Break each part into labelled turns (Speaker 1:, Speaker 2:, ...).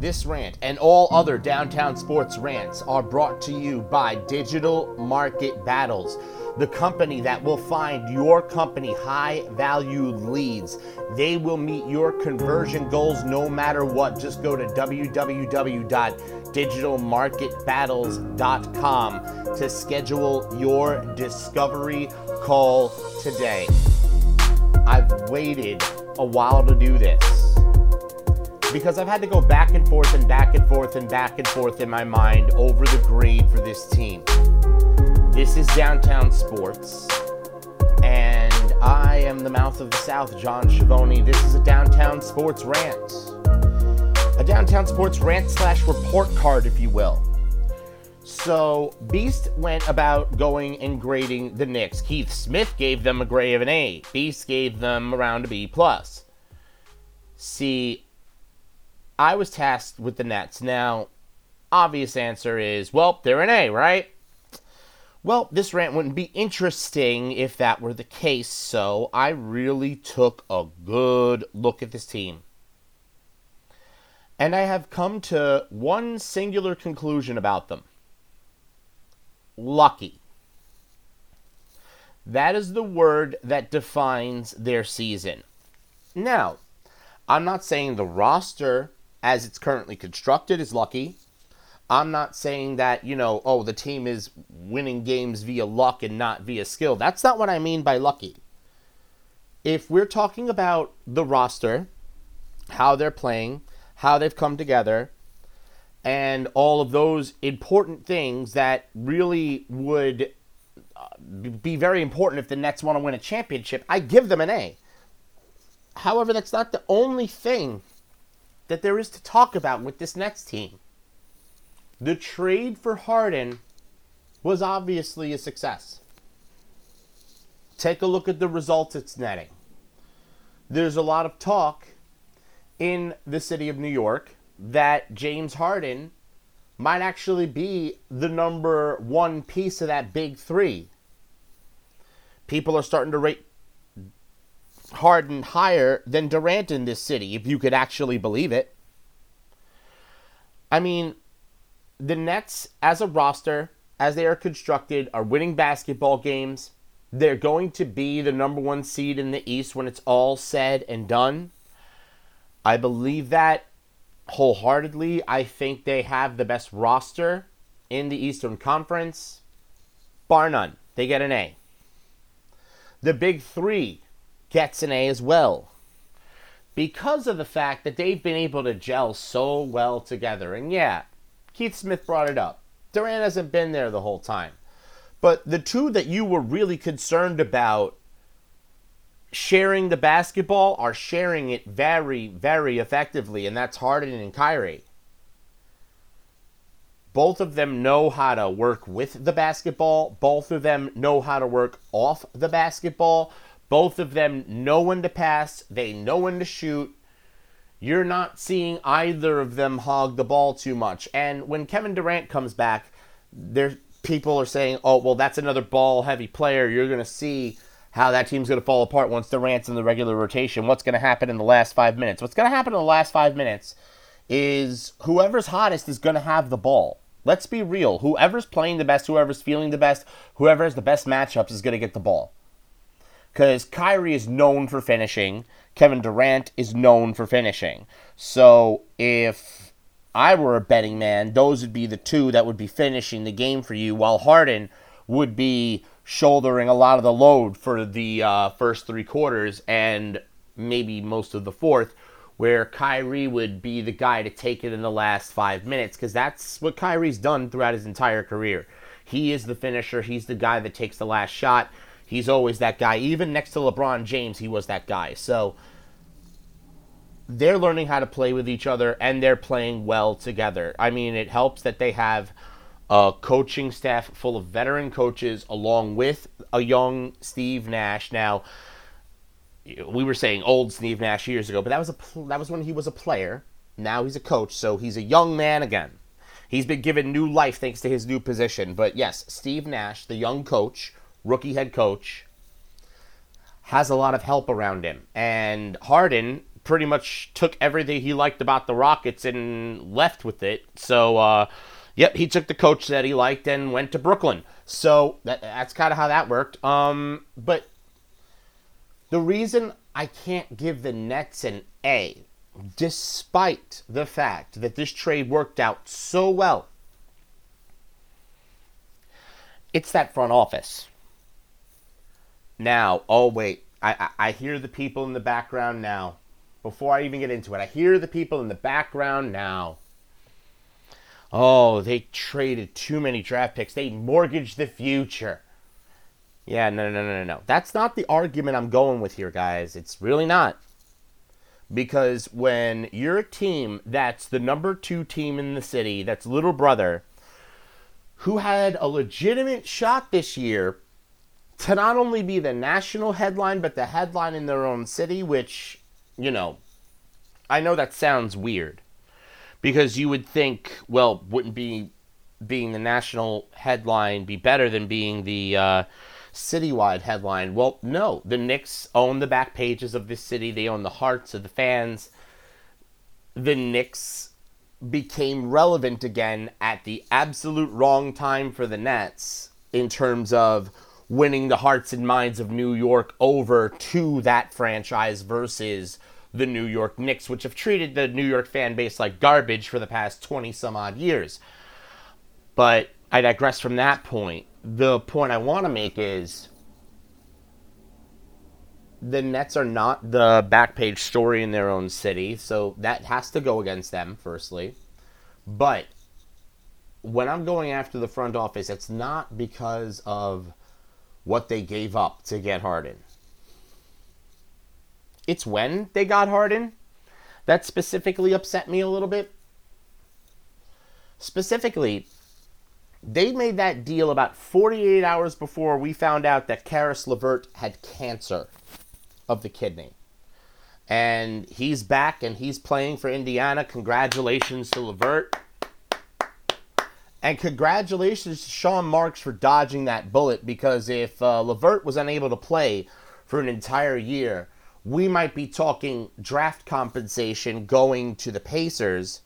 Speaker 1: This rant and all other downtown sports rants are brought to you by Digital Market Battles, the company that will find your company high value leads. They will meet your conversion goals no matter what. Just go to www.digitalmarketbattles.com to schedule your discovery call today. I've waited a while to do this because I've had to go back and forth and back and forth and back and forth in my mind over the grade for this team. This is downtown sports, and I am the mouth of the South, John Schiavone. This is a downtown sports rant, a downtown sports rant slash report card, if you will. So Beast went about going and grading the Knicks. Keith Smith gave them a grade of an A. Beast gave them around a B plus. See, I was tasked with the Nets. Now, obvious answer is, well, they're an A, right? Well, this rant wouldn't be interesting if that were the case, so I really took a good look at this team. And I have come to one singular conclusion about them lucky. That is the word that defines their season. Now, I'm not saying the roster as it's currently constructed is lucky. I'm not saying that, you know, oh, the team is winning games via luck and not via skill. That's not what I mean by lucky. If we're talking about the roster, how they're playing, how they've come together, and all of those important things that really would uh, be very important if the Nets want to win a championship, I give them an A. However, that's not the only thing that there is to talk about with this next team. The trade for Harden was obviously a success. Take a look at the results it's netting. There's a lot of talk in the city of New York that James Harden might actually be the number one piece of that big three. People are starting to rate Harden higher than Durant in this city, if you could actually believe it. I mean, the Nets, as a roster, as they are constructed, are winning basketball games. They're going to be the number one seed in the East when it's all said and done. I believe that wholeheartedly. I think they have the best roster in the Eastern Conference. Bar none. They get an A. The big three gets an A as well. Because of the fact that they've been able to gel so well together. And yeah, Keith Smith brought it up. Durant hasn't been there the whole time. But the two that you were really concerned about sharing the basketball are sharing it very, very effectively, and that's Harden and Kyrie. Both of them know how to work with the basketball. Both of them know how to work off the basketball. Both of them know when to pass, they know when to shoot. You're not seeing either of them hog the ball too much. And when Kevin Durant comes back, there people are saying, "Oh, well, that's another ball-heavy player. You're going to see how that team's going to fall apart once Durant's in the regular rotation. What's going to happen in the last 5 minutes? What's going to happen in the last 5 minutes is whoever's hottest is going to have the ball. Let's be real. Whoever's playing the best, whoever's feeling the best, whoever has the best matchups is going to get the ball because Kyrie is known for finishing. Kevin Durant is known for finishing. So if I were a betting man, those would be the two that would be finishing the game for you, while Harden would be shouldering a lot of the load for the uh, first three quarters and maybe most of the fourth, where Kyrie would be the guy to take it in the last five minutes, because that's what Kyrie's done throughout his entire career. He is the finisher, he's the guy that takes the last shot he's always that guy. Even next to LeBron James, he was that guy. So they're learning how to play with each other and they're playing well together. I mean, it helps that they have a coaching staff full of veteran coaches along with a young Steve Nash. Now, we were saying old Steve Nash years ago, but that was a that was when he was a player. Now he's a coach, so he's a young man again. He's been given new life thanks to his new position. But yes, Steve Nash, the young coach, rookie head coach, has a lot of help around him. And Harden pretty much took everything he liked about the Rockets and left with it. So, uh, yep, he took the coach that he liked and went to Brooklyn. So that, that's kind of how that worked. Um, but the reason I can't give the Nets an A, despite the fact that this trade worked out so well, it's that front office. Now, oh wait, I, I, I hear the people in the background now. Before I even get into it, I hear the people in the background now. Oh, they traded too many draft picks. They mortgaged the future. Yeah, no, no, no, no, no. That's not the argument I'm going with here, guys. It's really not. Because when you're a team that's the number two team in the city, that's little brother, who had a legitimate shot this year to not only be the national headline, but the headline in their own city, which, you know, I know that sounds weird because you would think, well, wouldn't be being the national headline be better than being the uh, citywide headline? Well, no. The Knicks own the back pages of this city. They own the hearts of the fans. The Knicks became relevant again at the absolute wrong time for the Nets in terms of winning the hearts and minds of New York over to that franchise versus the New York Knicks, which have treated the New York fan base like garbage for the past 20 some odd years. But I digress from that point. The point I want to make is the Nets are not the back page story in their own city, so that has to go against them, firstly. But when I'm going after the front office, it's not because of what they gave up to get Harden. It's when they got Harden that specifically upset me a little bit. Specifically, they made that deal about 48 hours before we found out that Caris LeVert had cancer of the kidney. And he's back and he's playing for Indiana. Congratulations to LeVert. And congratulations to Sean Marks for dodging that bullet because if uh, LeVert was unable to play for an entire year, we might be talking draft compensation going to the Pacers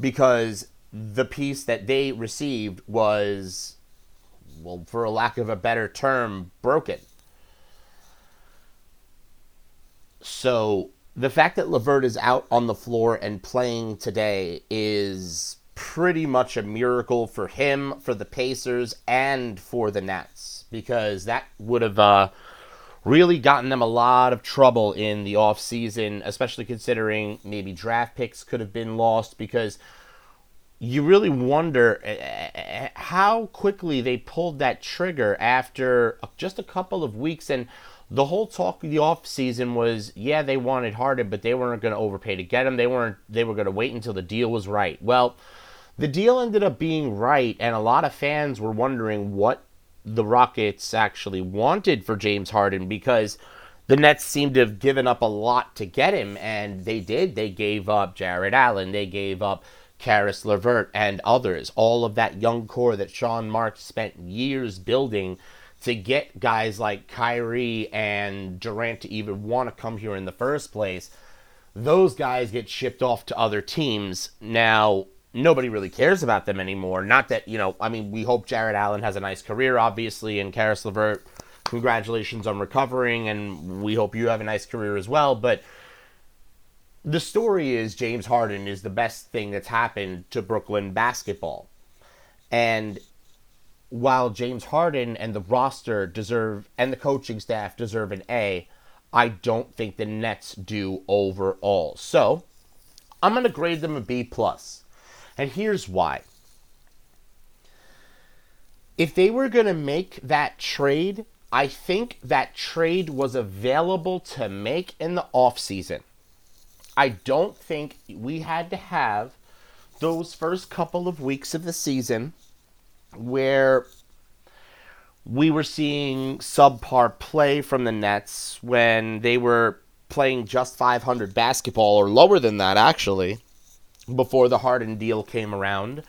Speaker 1: because the piece that they received was, well, for a lack of a better term, broken. So the fact that LeVert is out on the floor and playing today is pretty much a miracle for him, for the Pacers, and for the Nets because that would have uh, really gotten them a lot of trouble in the offseason, especially considering maybe draft picks could have been lost because you really wonder eh, eh, eh, how quickly they pulled that trigger after just a couple of weeks. And the whole talk of the offseason was yeah they wanted Harden but they weren't going to overpay to get him. They weren't they were going to wait until the deal was right. Well the deal ended up being right, and a lot of fans were wondering what the Rockets actually wanted for James Harden because the Nets seemed to have given up a lot to get him, and they did. They gave up Jarrett Allen, they gave up Caris LeVert, and others. All of that young core that Sean Marks spent years building to get guys like Kyrie and Durant to even want to come here in the first place. Those guys get shipped off to other teams. Now, nobody really cares about them anymore. Not that, you know, I mean, we hope Jarrett Allen has a nice career, obviously, and Caris LeVert, congratulations on recovering, and we hope you have a nice career as well. But the story is James Harden is the best thing that's happened to Brooklyn basketball. And while James Harden and the roster deserve, and the coaching staff deserve an A, I don't think the Nets do overall. So I'm going to grade them a B plus. And here's why. If they were going to make that trade, I think that trade was available to make in the offseason. I don't think we had to have those first couple of weeks of the season where we were seeing subpar play from the Nets when they were playing just 500 basketball or lower than that, actually before the Harden deal came around.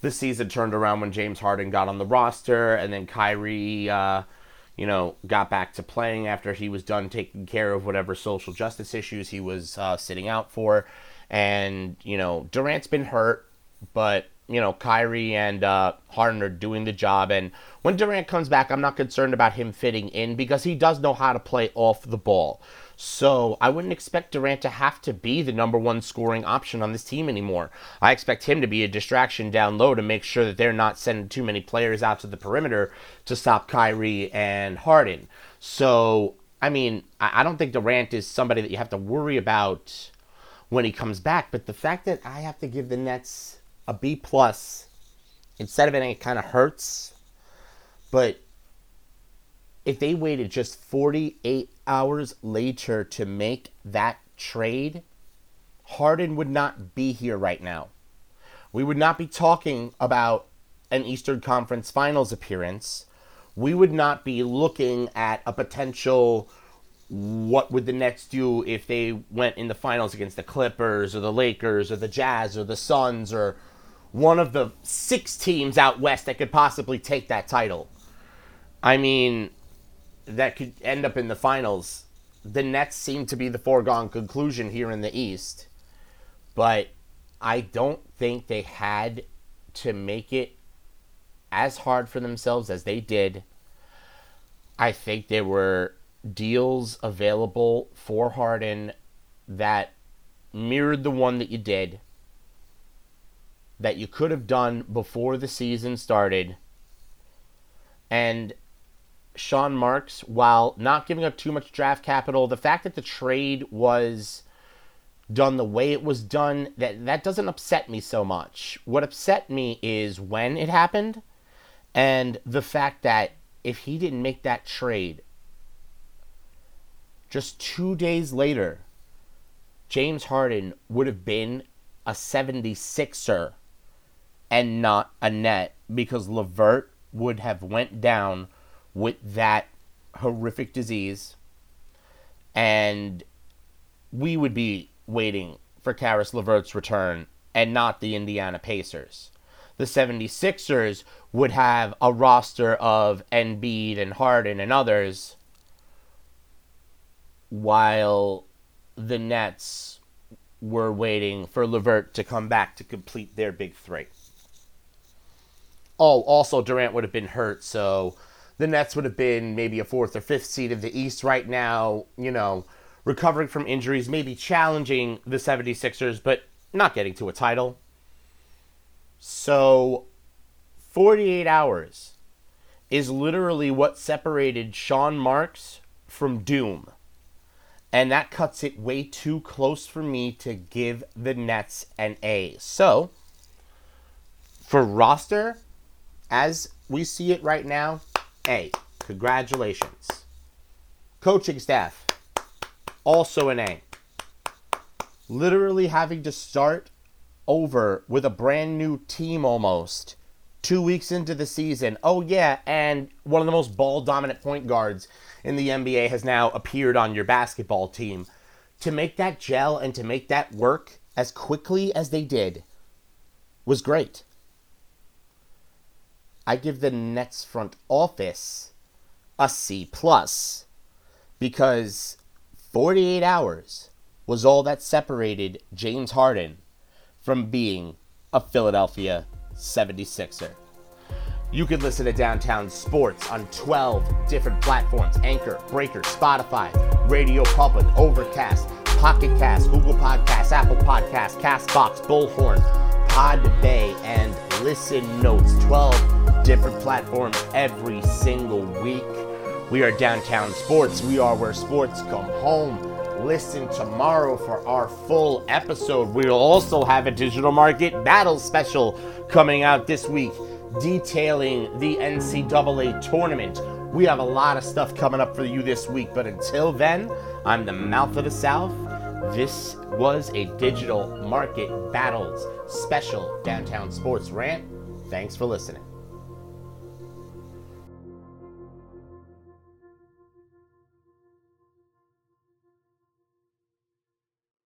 Speaker 1: The season turned around when James Harden got on the roster, and then Kyrie, uh, you know, got back to playing after he was done taking care of whatever social justice issues he was uh, sitting out for. And, you know, Durant's been hurt, but, you know, Kyrie and uh, Harden are doing the job. And when Durant comes back, I'm not concerned about him fitting in because he does know how to play off the ball. So I wouldn't expect Durant to have to be the number one scoring option on this team anymore. I expect him to be a distraction down low to make sure that they're not sending too many players out to the perimeter to stop Kyrie and Harden. So, I mean, I don't think Durant is somebody that you have to worry about when he comes back. But the fact that I have to give the Nets a B plus instead of it, it kind of hurts. But if they waited just 48 hours later to make that trade, Harden would not be here right now. We would not be talking about an Eastern Conference Finals appearance. We would not be looking at a potential what would the Nets do if they went in the finals against the Clippers or the Lakers or the Jazz or the Suns or one of the six teams out west that could possibly take that title. I mean, that could end up in the finals. The Nets seem to be the foregone conclusion here in the East, but I don't think they had to make it as hard for themselves as they did. I think there were deals available for Harden that mirrored the one that you did, that you could have done before the season started. And Sean Marks, while not giving up too much draft capital, the fact that the trade was done the way it was done, that that doesn't upset me so much. What upset me is when it happened and the fact that if he didn't make that trade just 2 days later, James Harden would have been a 76er and not a net because LeVert would have went down with that horrific disease, and we would be waiting for Caris LeVert's return and not the Indiana Pacers. The 76ers would have a roster of Embiid and Harden and others, while the Nets were waiting for LeVert to come back to complete their big three. Oh, also Durant would have been hurt, so the Nets would have been maybe a fourth or fifth seed of the East right now, you know, recovering from injuries, maybe challenging the 76ers, but not getting to a title. So, 48 hours is literally what separated Sean Marks from Doom. And that cuts it way too close for me to give the Nets an A. So, for roster, as we see it right now, a. Congratulations. Coaching staff, also an A. Literally having to start over with a brand new team almost two weeks into the season. Oh, yeah, and one of the most ball dominant point guards in the NBA has now appeared on your basketball team. To make that gel and to make that work as quickly as they did was great. I give the Nets front office a C plus because 48 hours was all that separated James Harden from being a Philadelphia 76er. You can listen to Downtown Sports on 12 different platforms Anchor, Breaker, Spotify, Radio Public, Overcast, Pocket Cast, Google Podcast, Apple Podcast, Castbox, Bullhorn, Podbay, and Listen Notes. 12 different platforms every single week. We are Downtown Sports. We are where sports come home. Listen tomorrow for our full episode. We'll also have a digital market battle special coming out this week detailing the NCAA tournament. We have a lot of stuff coming up for you this week, but until then, I'm the mouth of the South. This was a digital market battles special downtown sports rant. Thanks for listening.